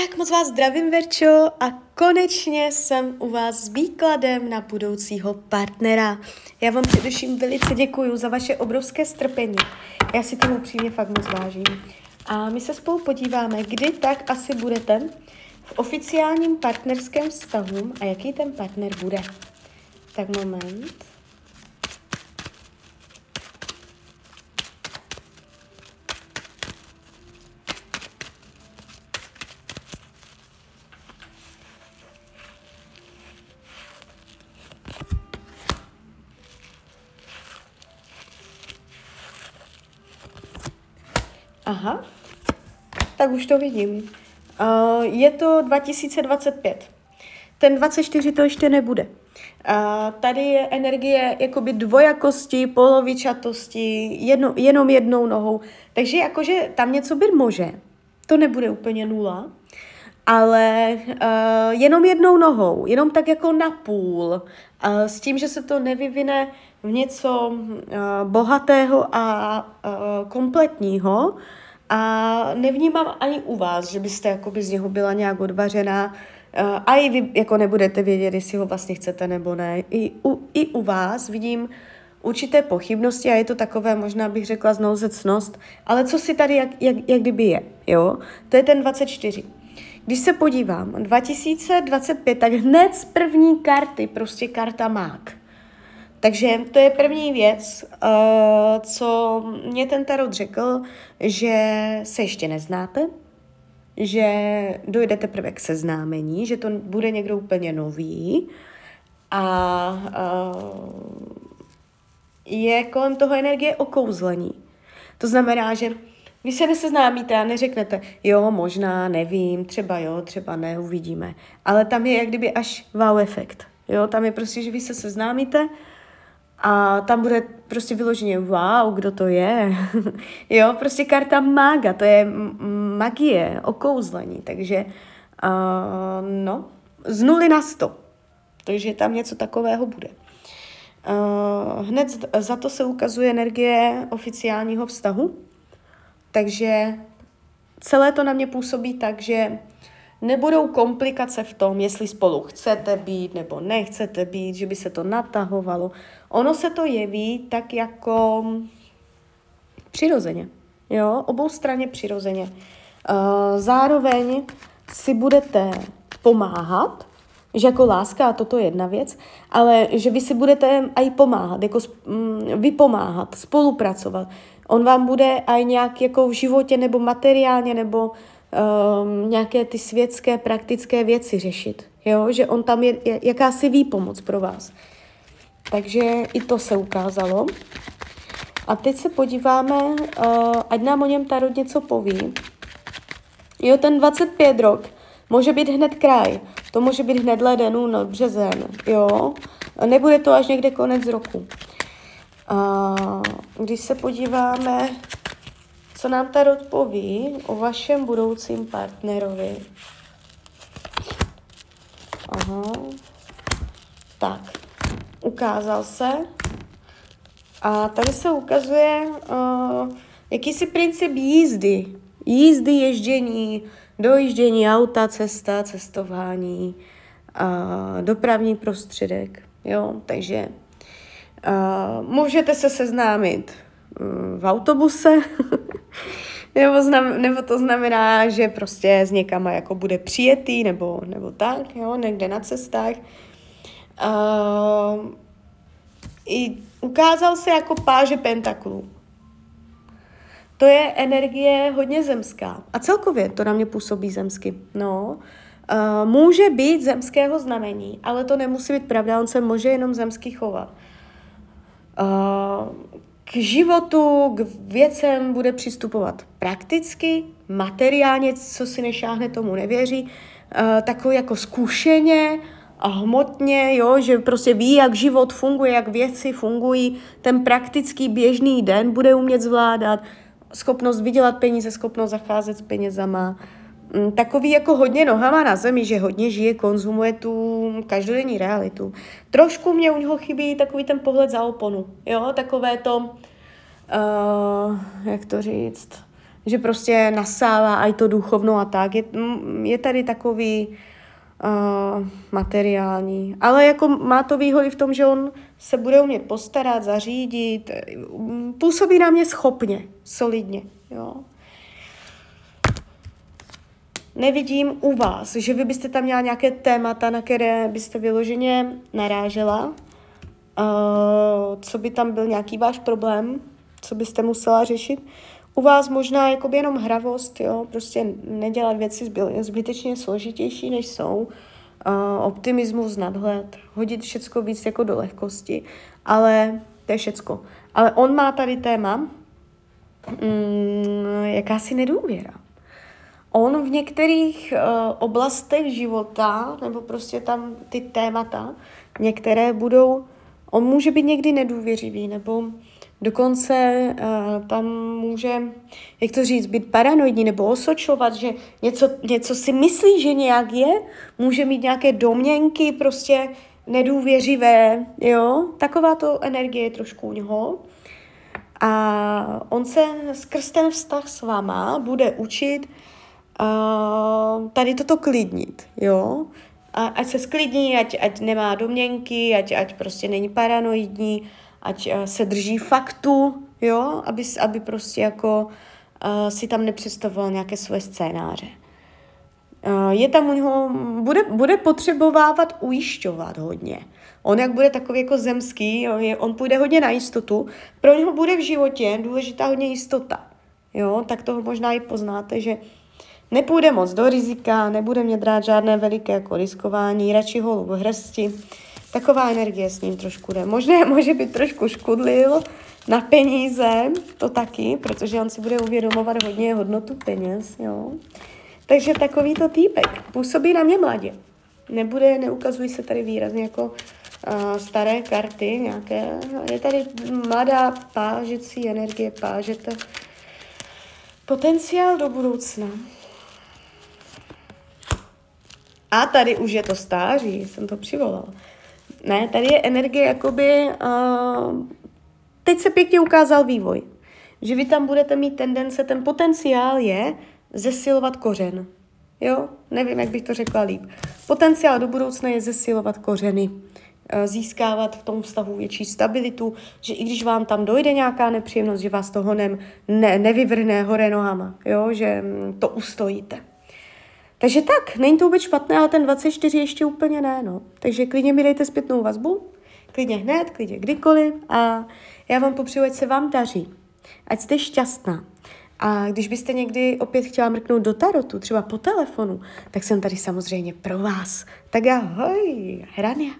Tak moc vás zdravím, Verčo, a konečně jsem u vás s výkladem na budoucího partnera. Já vám především velice děkuji za vaše obrovské strpení. Já si tomu upřímně fakt moc vážím. A my se spolu podíváme, kdy tak asi budete v oficiálním partnerském vztahu a jaký ten partner bude. Tak moment. Aha, tak už to vidím. Uh, je to 2025. Ten 24 to ještě nebude. Uh, tady je energie jakoby dvojakosti, polovičatosti, jedno, jenom jednou nohou. Takže jakože tam něco být může. To nebude úplně nula, ale uh, jenom jednou nohou, jenom tak jako na půl, uh, s tím, že se to nevyvine v něco uh, bohatého a uh, kompletního, a nevnímám ani u vás, že byste jakoby z něho byla nějak odvařená uh, a i vy jako nebudete vědět, jestli ho vlastně chcete nebo ne. I u, i u vás vidím určité pochybnosti a je to takové, možná bych řekla znouzecnost, ale co si tady jak, jak, jak kdyby je, jo? To je ten 24. Když se podívám, 2025, tak hned z první karty, prostě karta mák. Takže to je první věc, uh, co mě ten tarot řekl, že se ještě neznáte, že dojde teprve k seznámení, že to bude někdo úplně nový a uh, je kolem toho energie okouzlení. To znamená, že vy se neseznámíte a neřeknete, jo, možná, nevím, třeba jo, třeba ne, uvidíme. Ale tam je jak kdyby až wow efekt. Jo, tam je prostě, že vy se seznámíte, a tam bude prostě vyloženě wow, kdo to je. jo, prostě karta mága, to je magie, okouzlení, takže uh, no, z nuly na sto. Takže tam něco takového bude. Uh, hned za to se ukazuje energie oficiálního vztahu, takže celé to na mě působí tak, že nebudou komplikace v tom, jestli spolu chcete být nebo nechcete být, že by se to natahovalo. Ono se to jeví tak jako přirozeně. Jo, obou straně přirozeně. Uh, zároveň si budete pomáhat, že jako láska, a toto je jedna věc, ale že vy si budete i pomáhat, jako mm, vypomáhat, spolupracovat. On vám bude i nějak jako v životě nebo materiálně nebo um, nějaké ty světské praktické věci řešit. Jo? Že on tam je, je jakási výpomoc pro vás. Takže i to se ukázalo. A teď se podíváme, uh, ať nám o něm Tarot něco poví. Jo, ten 25 rok může být hned kraj, to může být hned leden, no, březen, jo. Nebude to až někde konec roku. Uh, když se podíváme co nám Tarot poví o vašem budoucím partnerovi? Aha. Tak, ukázal se. A tady se ukazuje uh, jakýsi princip jízdy. Jízdy, ježdění, dojíždění auta, cesta, cestování, uh, dopravní prostředek. Jo, takže uh, můžete se seznámit v autobuse, nebo, znam, nebo to znamená, že prostě s někama jako bude přijetý, nebo, nebo tak, jo, někde na cestách. Uh, I ukázal se jako páže pentaklů. To je energie hodně zemská. A celkově to na mě působí zemsky. No, uh, může být zemského znamení, ale to nemusí být pravda, on se může jenom zemský chovat. Uh, k životu, k věcem bude přistupovat prakticky, materiálně, co si nešáhne, tomu nevěří, uh, takový jako zkušeně a hmotně, jo, že prostě ví, jak život funguje, jak věci fungují, ten praktický běžný den bude umět zvládat, schopnost vydělat peníze, schopnost zacházet s penězama, Mm, takový jako hodně nohama na zemi, že hodně žije, konzumuje tu každodenní realitu. Trošku mě u něho chybí takový ten pohled za oponu, jo, takové to, uh, jak to říct, že prostě nasává i to duchovno a tak. Je, je tady takový uh, materiální. Ale jako má to výhody v tom, že on se bude umět postarat, zařídit, působí na mě schopně, solidně. Jo. Nevidím u vás, že vy byste tam měla nějaké témata, na které byste vyloženě narážela. Uh, co by tam byl nějaký váš problém, co byste musela řešit. U vás možná jakoby jenom hravost, jo, prostě nedělat věci zbytečně složitější, než jsou. Uh, optimismus, nadhled, hodit všecko víc jako do lehkosti, ale to je všecko. Ale on má tady téma, mm, jakási nedůvěra. On v některých uh, oblastech života, nebo prostě tam ty témata, některé budou, on může být někdy nedůvěřivý, nebo Dokonce uh, tam může, jak to říct, být paranoidní nebo osočovat, že něco, něco si myslí, že nějak je, může mít nějaké domněnky, prostě nedůvěřivé, jo. Taková to energie je trošku u něho. A on se skrz ten vztah s váma bude učit uh, tady toto klidnit, jo. A, ať se sklidní, ať, ať nemá domněnky, ať, ať prostě není paranoidní, ať uh, se drží faktu, jo, aby, aby prostě jako uh, si tam nepředstavoval nějaké svoje scénáře. Uh, je tam u něho, bude, bude potřebovávat ujišťovat hodně. On jak bude takový jako zemský, jo, je, on půjde hodně na jistotu, pro něho bude v životě důležitá hodně jistota. Jo, tak toho možná i poznáte, že nepůjde moc do rizika, nebude mě drát žádné veliké jako riskování, radši ho v hrsti, Taková energie s ním trošku jde. Možná může být trošku škudlil na peníze, to taky, protože on si bude uvědomovat hodně hodnotu peněz, jo. Takže takový to týpek. Působí na mě mladě. Nebude, neukazují se tady výrazně jako uh, staré karty nějaké. Je tady mladá pážecí energie, pážete. Potenciál do budoucna. A tady už je to stáří, jsem to přivolala. Ne, tady je energie jakoby... Uh, teď se pěkně ukázal vývoj. Že vy tam budete mít tendence, ten potenciál je zesilovat kořen. Jo? Nevím, jak bych to řekla líp. Potenciál do budoucna je zesilovat kořeny, získávat v tom vztahu větší stabilitu, že i když vám tam dojde nějaká nepříjemnost, že vás to honem ne, nevyvrhne hore nohama, jo? že mm, to ustojíte. Takže tak, není to vůbec špatné, ale ten 24 ještě úplně ne, no. Takže klidně mi dejte zpětnou vazbu, klidně hned, klidně kdykoliv a já vám popřeju, ať se vám daří, ať jste šťastná. A když byste někdy opět chtěla mrknout do tarotu, třeba po telefonu, tak jsem tady samozřejmě pro vás. Tak ahoj, Hrania.